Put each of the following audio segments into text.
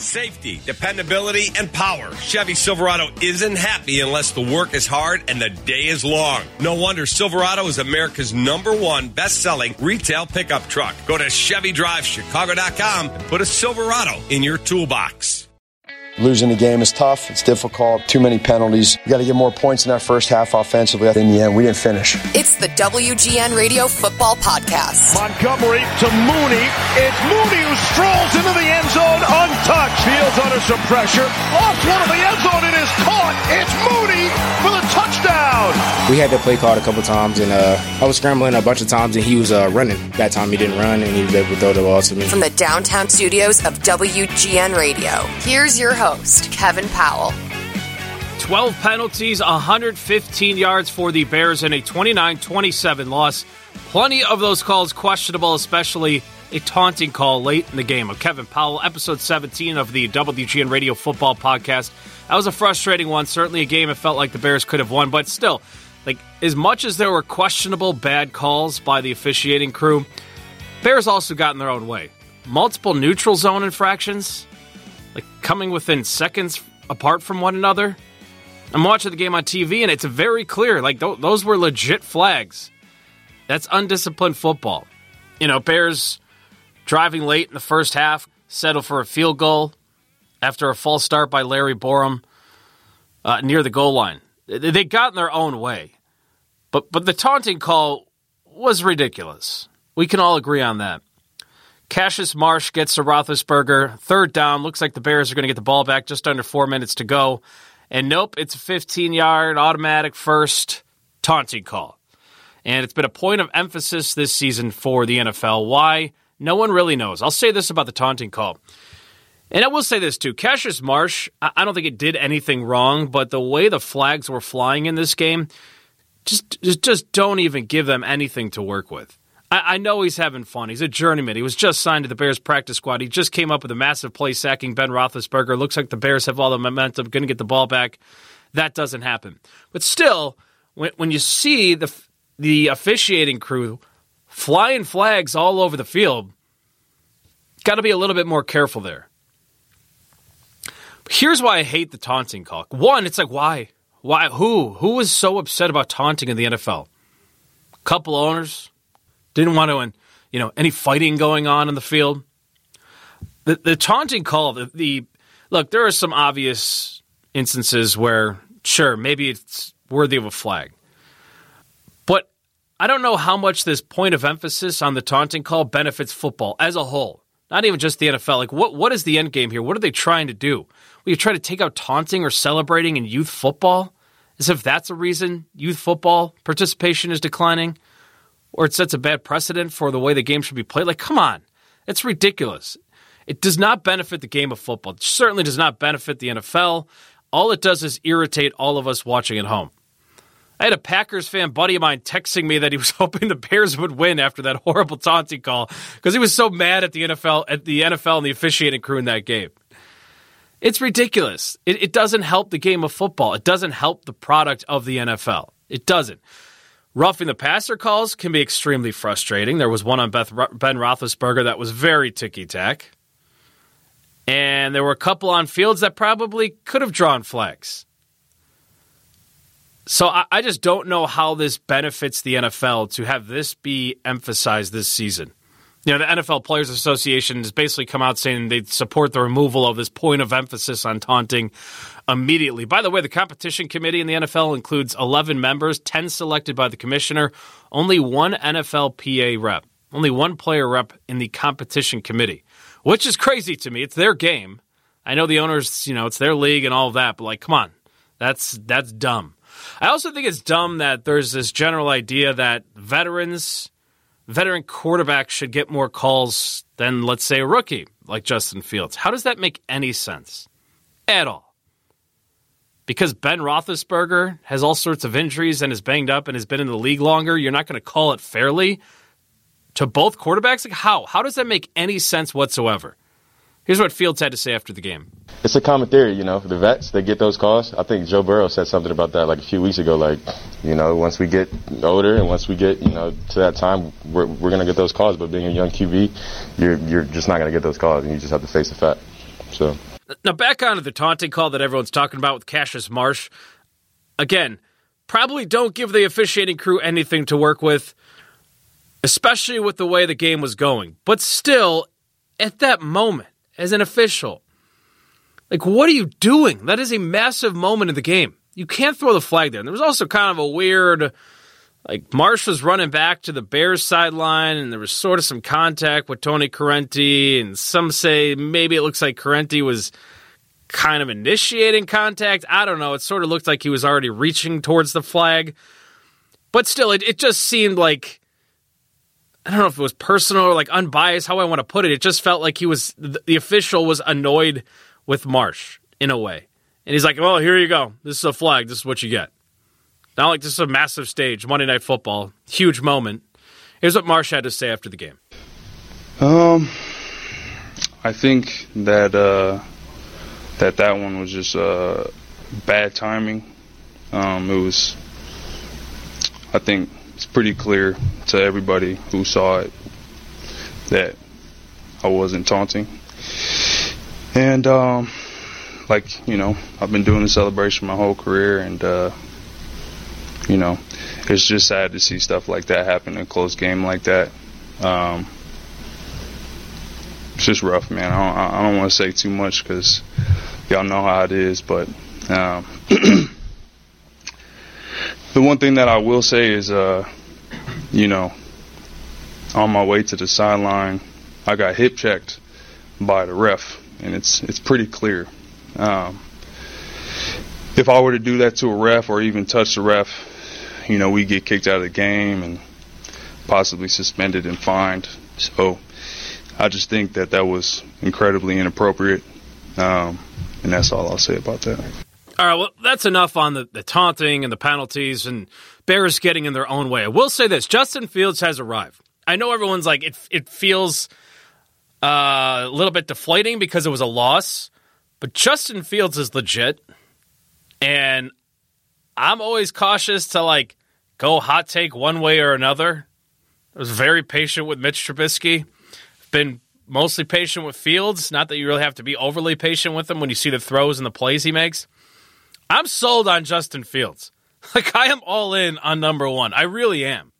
Safety, dependability, and power. Chevy Silverado isn't happy unless the work is hard and the day is long. No wonder Silverado is America's number one best selling retail pickup truck. Go to ChevyDriveChicago.com and put a Silverado in your toolbox. Losing the game is tough. It's difficult. Too many penalties. We got to get more points in that first half offensively. In the end, we didn't finish. It's the WGN Radio Football Podcast. Montgomery to Mooney. It's Mooney who strolls into the end zone untouched. Fields under some pressure. Off one of the end zone. It is caught. We had to play called a couple times, and uh, I was scrambling a bunch of times, and he was uh, running. That time he didn't run, and he was able to throw the ball to me. From the downtown studios of WGN Radio, here's your host, Kevin Powell. 12 penalties, 115 yards for the Bears in a 29 27 loss. Plenty of those calls questionable, especially a taunting call late in the game of Kevin Powell, episode 17 of the WGN Radio Football Podcast. That was a frustrating one. Certainly a game it felt like the Bears could have won, but still, like as much as there were questionable bad calls by the officiating crew, Bears also got in their own way. Multiple neutral zone infractions, like coming within seconds apart from one another. I'm watching the game on TV and it's very clear like th- those were legit flags. That's undisciplined football. You know, Bears driving late in the first half, settle for a field goal after a false start by Larry Borom uh, near the goal line. They got in their own way. But but the taunting call was ridiculous. We can all agree on that. Cassius Marsh gets to Roethlisberger. Third down. Looks like the Bears are going to get the ball back just under four minutes to go. And nope, it's a 15 yard automatic first taunting call. And it's been a point of emphasis this season for the NFL. Why? No one really knows. I'll say this about the taunting call. And I will say this too. Cassius Marsh, I don't think it did anything wrong, but the way the flags were flying in this game, just just, don't even give them anything to work with. I, I, know he's having fun. He's a journeyman. He was just signed to the Bears practice squad. He just came up with a massive play sacking Ben Roethlisberger. Looks like the Bears have all the momentum, going to get the ball back. That doesn't happen. But still, when, when you see the the officiating crew flying flags all over the field, got to be a little bit more careful there. Here's why I hate the taunting call. One, it's like why? Why who? Who was so upset about taunting in the NFL? Couple owners didn't want to you know any fighting going on in the field. The the taunting call, the, the look, there are some obvious instances where sure, maybe it's worthy of a flag. But I don't know how much this point of emphasis on the taunting call benefits football as a whole. Not even just the NFL. Like what what is the end game here? What are they trying to do? You try to take out taunting or celebrating in youth football? As if that's a reason youth football participation is declining? Or it sets a bad precedent for the way the game should be played? Like, come on. It's ridiculous. It does not benefit the game of football. It certainly does not benefit the NFL. All it does is irritate all of us watching at home. I had a Packers fan buddy of mine texting me that he was hoping the Bears would win after that horrible taunting call because he was so mad at the NFL at the NFL and the officiating crew in that game. It's ridiculous. It, it doesn't help the game of football. It doesn't help the product of the NFL. It doesn't. Roughing the passer calls can be extremely frustrating. There was one on Beth, Ben Roethlisberger that was very ticky tack. And there were a couple on fields that probably could have drawn flags. So I, I just don't know how this benefits the NFL to have this be emphasized this season. You know, the NFL Players Association has basically come out saying they support the removal of this point of emphasis on taunting immediately. By the way, the competition committee in the NFL includes 11 members, 10 selected by the commissioner, only one NFLPA rep, only one player rep in the competition committee, which is crazy to me. It's their game. I know the owners, you know, it's their league and all of that, but like, come on. That's that's dumb. I also think it's dumb that there's this general idea that veterans, veteran quarterback should get more calls than, let's say, a rookie like Justin Fields. How does that make any sense at all? Because Ben Roethlisberger has all sorts of injuries and is banged up and has been in the league longer, you're not going to call it fairly to both quarterbacks? Like how? How does that make any sense whatsoever? Here's what Fields had to say after the game. It's a common theory, you know, the vets, they get those calls. I think Joe Burrow said something about that like a few weeks ago. Like, you know, once we get older and once we get, you know, to that time, we're, we're going to get those calls. But being a young QB, you're, you're just not going to get those calls and you just have to face the fact. So Now, back onto the taunting call that everyone's talking about with Cassius Marsh. Again, probably don't give the officiating crew anything to work with, especially with the way the game was going. But still, at that moment, as an official, like, what are you doing? That is a massive moment in the game. You can't throw the flag there. And there was also kind of a weird, like, Marsh was running back to the Bears sideline, and there was sort of some contact with Tony Corrente, and some say maybe it looks like Corrente was kind of initiating contact. I don't know. It sort of looked like he was already reaching towards the flag. But still, it, it just seemed like I don't know if it was personal or like unbiased, how I want to put it. It just felt like he was the, official was annoyed with Marsh in a way. And he's like, Well, here you go. This is a flag. This is what you get. Not like this is a massive stage, Monday Night Football, huge moment. Here's what Marsh had to say after the game. Um, I think that uh, that that one was just uh, bad timing. Um, it was, I think, it's pretty clear to everybody who saw it that I wasn't taunting. And um, like you know, I've been doing the celebration my whole career, and uh, you know, it's just sad to see stuff like that happen in a close game like that. Um, it's just rough, man. I don't, don't want to say too much because y'all know how it is, but um, the one thing that I will say is, uh, you know, on my way to the sideline, I got hip checked by the ref, and it's it's pretty clear. Um, if I were to do that to a ref or even touch the ref, you know, we get kicked out of the game and possibly suspended and fined. So I just think that that was incredibly inappropriate, um, and that's all I'll say about that. All right, well, that's enough on the, the taunting and the penalties and Bears getting in their own way. I will say this Justin Fields has arrived. I know everyone's like, it, it feels uh, a little bit deflating because it was a loss, but Justin Fields is legit. And I'm always cautious to like go hot take one way or another. I was very patient with Mitch Trubisky. Been mostly patient with Fields. Not that you really have to be overly patient with him when you see the throws and the plays he makes. I'm sold on Justin Fields. Like I am all in on number one. I really am.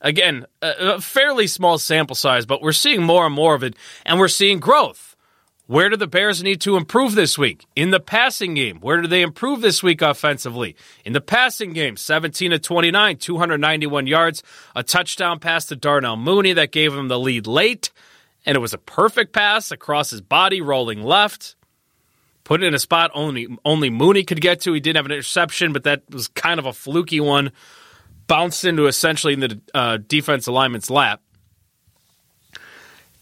Again, a, fairly small sample size, but we're seeing more and more of it, and we're seeing growth. Where do the Bears need to improve this week? In the passing game. Where do they improve this week offensively? In the passing game, 17 to 29, 291 yards, a touchdown pass to Darnell Mooney that gave him the lead late, and it was a perfect pass across his body, rolling left. Put it in a spot only only Mooney could get to. He didn't have an interception, but that was kind of a fluky one. Bounced into essentially in the uh, defense alignment's lap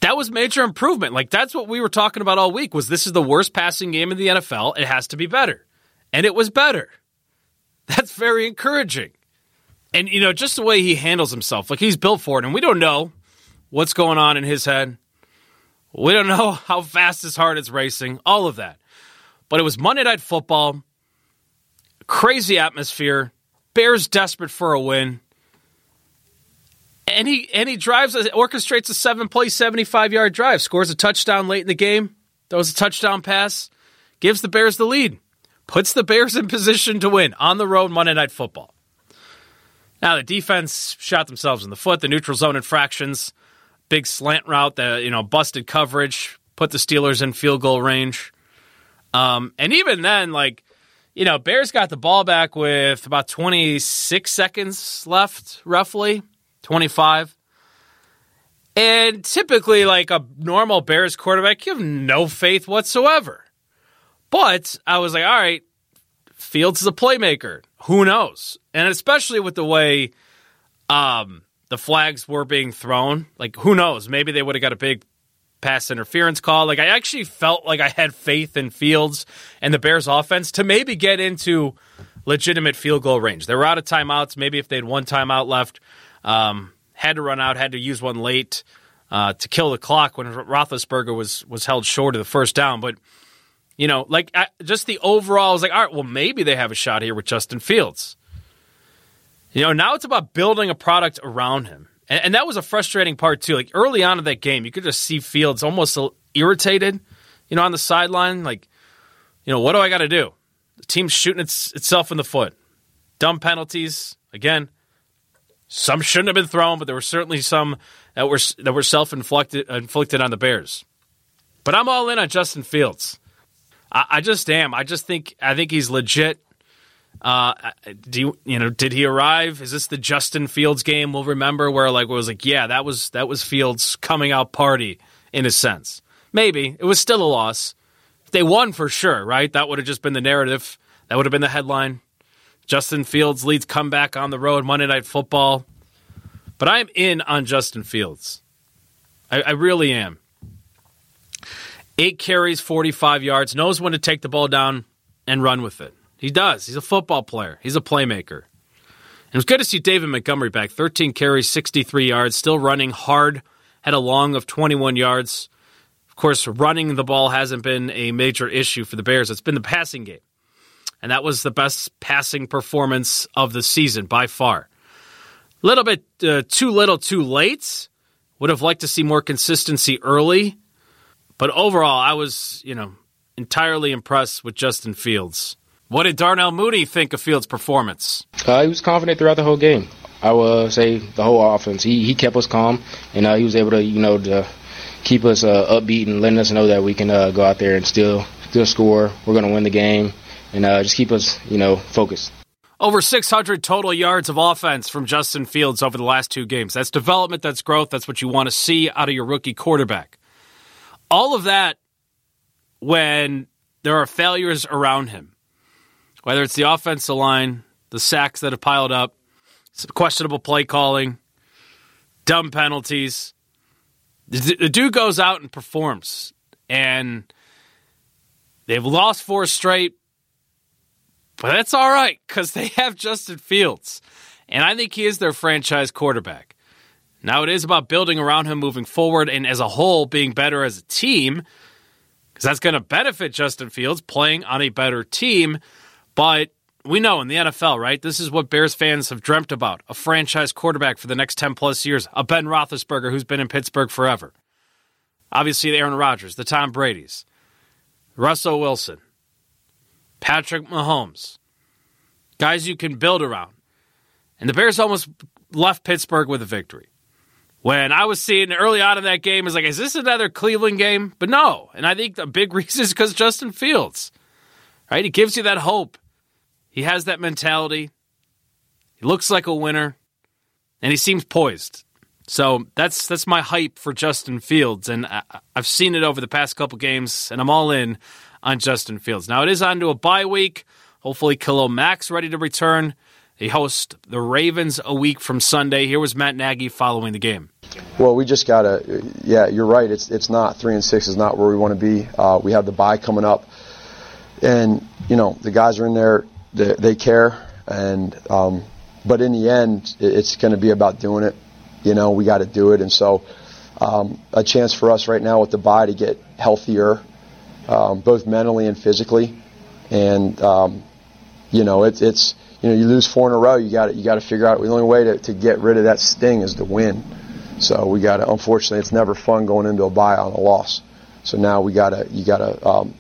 that was major improvement. Like that's what we were talking about all week was this is the worst passing game in the NFL. It has to be better. And it was better. That's very encouraging. And you know, just the way he handles himself, like he's built for it and we don't know what's going on in his head. We don't know how fast his heart is racing, all of that. But it was Monday Night Football. Crazy atmosphere. Bears desperate for a win and he and he drives orchestrates a seven play 75 yard drive scores a touchdown late in the game throws a touchdown pass gives the bears the lead puts the bears in position to win on the road monday night football now the defense shot themselves in the foot the neutral zone infractions big slant route that you know busted coverage put the steelers in field goal range um, and even then like you know bears got the ball back with about 26 seconds left roughly 25. And typically, like a normal Bears quarterback, you have no faith whatsoever. But I was like, all right, Fields is a playmaker. Who knows? And especially with the way um, the flags were being thrown, like who knows? Maybe they would have got a big pass interference call. Like I actually felt like I had faith in Fields and the Bears offense to maybe get into legitimate field goal range. They were out of timeouts. Maybe if they had one timeout left, um, had to run out, had to use one late uh, to kill the clock when Roethlisberger was was held short of the first down. But you know, like I, just the overall, I was like, all right, well, maybe they have a shot here with Justin Fields. You know, now it's about building a product around him, and, and that was a frustrating part too. Like early on in that game, you could just see Fields almost irritated. You know, on the sideline, like, you know, what do I got to do? The team's shooting its, itself in the foot. Dumb penalties. Again, some shouldn't have been thrown, but there were certainly some that were that were self inflicted inflicted on the Bears. But I'm all in on Justin Fields. I, I just am. I just think I think he's legit. Uh, do you, you know? Did he arrive? Is this the Justin Fields game we'll remember? Where like it was like, yeah, that was that was Fields' coming out party in a sense. Maybe it was still a loss. They won for sure, right? That would have just been the narrative. That would have been the headline. Justin Fields leads comeback on the road Monday Night Football. But I'm in on Justin Fields. I, I really am. Eight carries, 45 yards, knows when to take the ball down and run with it. He does. He's a football player, he's a playmaker. And it was good to see David Montgomery back. 13 carries, 63 yards, still running hard, had a long of 21 yards. Of course, running the ball hasn't been a major issue for the Bears. It's been the passing game. And that was the best passing performance of the season by far. A little bit uh, too little, too late. Would have liked to see more consistency early. But overall, I was, you know, entirely impressed with Justin Fields. What did Darnell Mooney think of Fields' performance? Uh, he was confident throughout the whole game. I would say the whole offense. He he kept us calm, and uh, he was able to, you know, to keep us uh, upbeat and letting us know that we can uh, go out there and still still score. We're going to win the game, and uh, just keep us, you know, focused. Over 600 total yards of offense from Justin Fields over the last two games. That's development, that's growth, that's what you want to see out of your rookie quarterback all of that when there are failures around him, whether it's the offensive line, the sacks that have piled up, questionable play calling, dumb penalties. The dude goes out and performs, and they've lost four straight, but that's all right because they have Justin Fields, and I think he is their franchise quarterback. Now it is about building around him moving forward and as a whole being better as a team because that's going to benefit Justin Fields playing on a better team. But we know in the NFL, right? This is what Bears fans have dreamt about a franchise quarterback for the next 10 plus years, a Ben Roethlisberger who's been in Pittsburgh forever. Obviously, the Aaron Rodgers, the Tom Brady's, Russell Wilson, Patrick Mahomes, guys you can build around. And the Bears almost left Pittsburgh with a victory when I was seeing early on in that game, was like, is this another Cleveland game? But no. And I think the big reason is because Justin Fields, right? He gives you that hope. He has that mentality. He looks like a winner, and he seems poised. So that's that's my hype for Justin Fields, and I, have seen it over the past couple games, and I'm all in on Justin Fields. Now it is on to a bye week. Hopefully, Khalil Mack's ready to return. They host the Ravens a week from Sunday. Here was Matt Nagy following the game. Well, we just gotta. Yeah, you're right. It's it's not three and six is not where we want to be. Uh, we have the bye coming up, and you know the guys are in there. They, they care, and um, but in the end, it's going to be about doing it. You know, we got to do it, and so um, a chance for us right now with the bye to get healthier, um, both mentally and physically, and um, you know it's it's you know, you lose four in a row, you got you got to figure out the only way to, to get rid of that sting is to win. So we got to. Unfortunately, it's never fun going into a bye on a loss. So now we got to you got to um,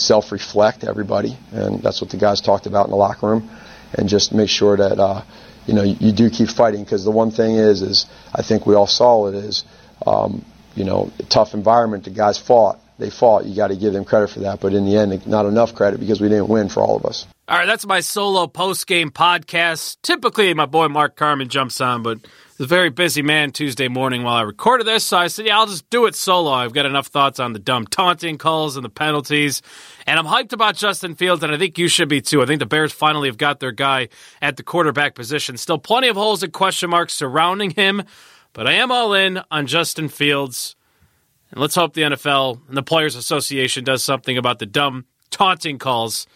self-evaluate, self-reflect, everybody, and that's what the guys talked about in the locker room, and just make sure that uh, you know you, you, do keep fighting because the one thing is is I think we all saw it is um, you know tough environment. The guys fought, they fought. You got to give them credit for that, but in the end, not enough credit because we didn't win for all of us. All right, that's my solo post game podcast. Typically, my boy Mark Carman jumps on, but he's a very busy man Tuesday morning while I recorded this. So I said, yeah, I'll just do it solo. I've got enough thoughts on the dumb taunting calls and the penalties. And I'm hyped about Justin Fields, and I think you should be too. I think the Bears finally have got their guy at the quarterback position. Still plenty of holes and question marks surrounding him, but I am all in on Justin Fields. And let's hope the NFL and the Players Association does something about the dumb taunting calls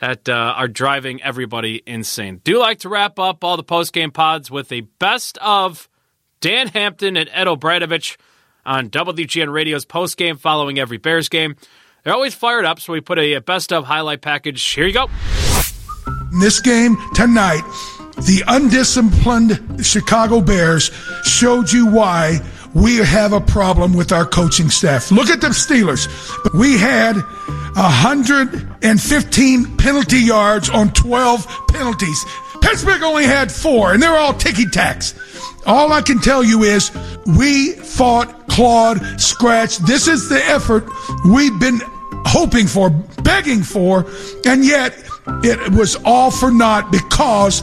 that uh, are driving everybody insane. Do like to wrap up all the post game pods with a best of Dan Hampton and Ed O'Bradovich on WGN Radio's post game following every Bears game. They're always fired up, so we put a best of highlight package. Here you go. In this game tonight, the undisciplined Chicago Bears showed you why we have a problem with our coaching staff. Look at the Steelers. We had 115 penalty yards on 12 penalties. Pittsburgh only had four, and they're all ticky tacks. All I can tell you is we fought, clawed, scratched. This is the effort we've been hoping for, begging for, and yet it was all for naught because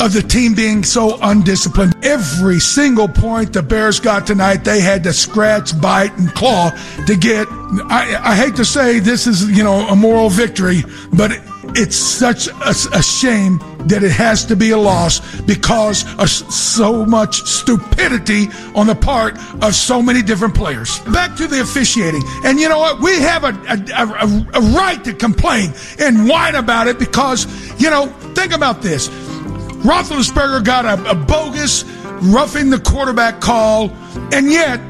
of the team being so undisciplined. Every single point the Bears got tonight, they had to scratch, bite, and claw to get. I, I hate to say this is, you know, a moral victory, but it's such a, a shame that it has to be a loss because of so much stupidity on the part of so many different players. Back to the officiating. And you know what? We have a, a, a, a right to complain and whine about it because, you know, think about this. Roethlisberger got a, a bogus roughing the quarterback call, and yet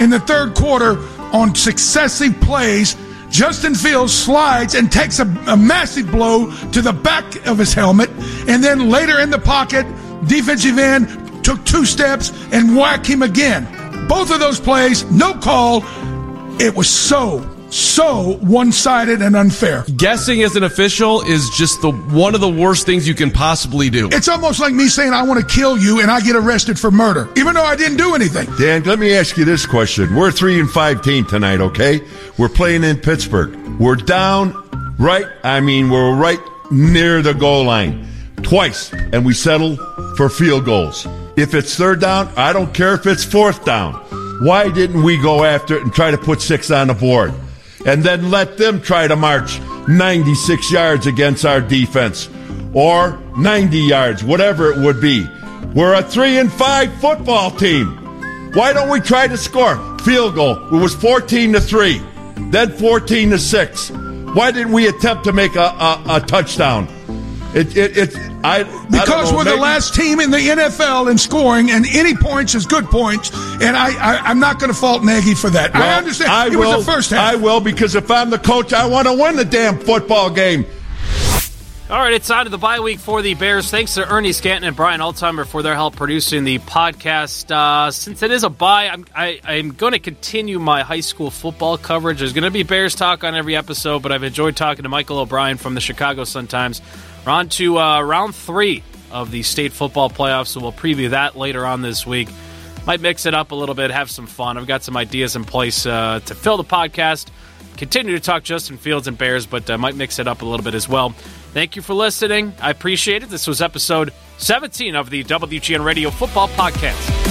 in the third quarter, on successive plays, Justin Fields slides and takes a, a, massive blow to the back of his helmet, and then later in the pocket, defensive end took two steps and whacked him again. Both of those plays, no call. It was so so one-sided and unfair. Guessing as an official is just the one of the worst things you can possibly do. It's almost like me saying I want to kill you and I get arrested for murder, even though I didn't do anything. Dan, let me ask you this question. We're three and five team tonight, okay? We're playing in Pittsburgh. We're down right, I mean, we're right near the goal line twice, and we settle for field goals. If it's third down, I don't care if it's fourth down. Why didn't we go after it and try to put six on the board? And then let them try to march 96 yards against our defense or 90 yards, whatever it would be. We're a three and five football team. Why don't we try to score? Field goal. It was 14 to 3, then 14 to 6. Why didn't we attempt to make a, a, a touchdown? It, it, it, I, because I know, we're maybe. the last team in the NFL in scoring, and any points is good points. And I, I, am not going to fault Nagy for that. Well, I understand. I it will, was the first half. I will because if I'm the coach, I want to win the damn football game. All right, it's on to the bye week for the Bears. Thanks to Ernie Scantton and Brian Altheimer for their help producing the podcast. Uh, since it is a bye, I'm, I, I'm going to continue my high school football coverage. There's going to be Bears talk on every episode, but I've enjoyed talking to Michael O'Brien from the Chicago Sun-Times. We're on to uh, round three of the state football playoffs, so we'll preview that later on this week. Might mix it up a little bit, have some fun. I've got some ideas in place uh, to fill the podcast. Continue to talk Justin Fields and Bears, but I uh, might mix it up a little bit as well. Thank you for listening. I appreciate it. This was episode 17 of the WGN Radio Football Podcast.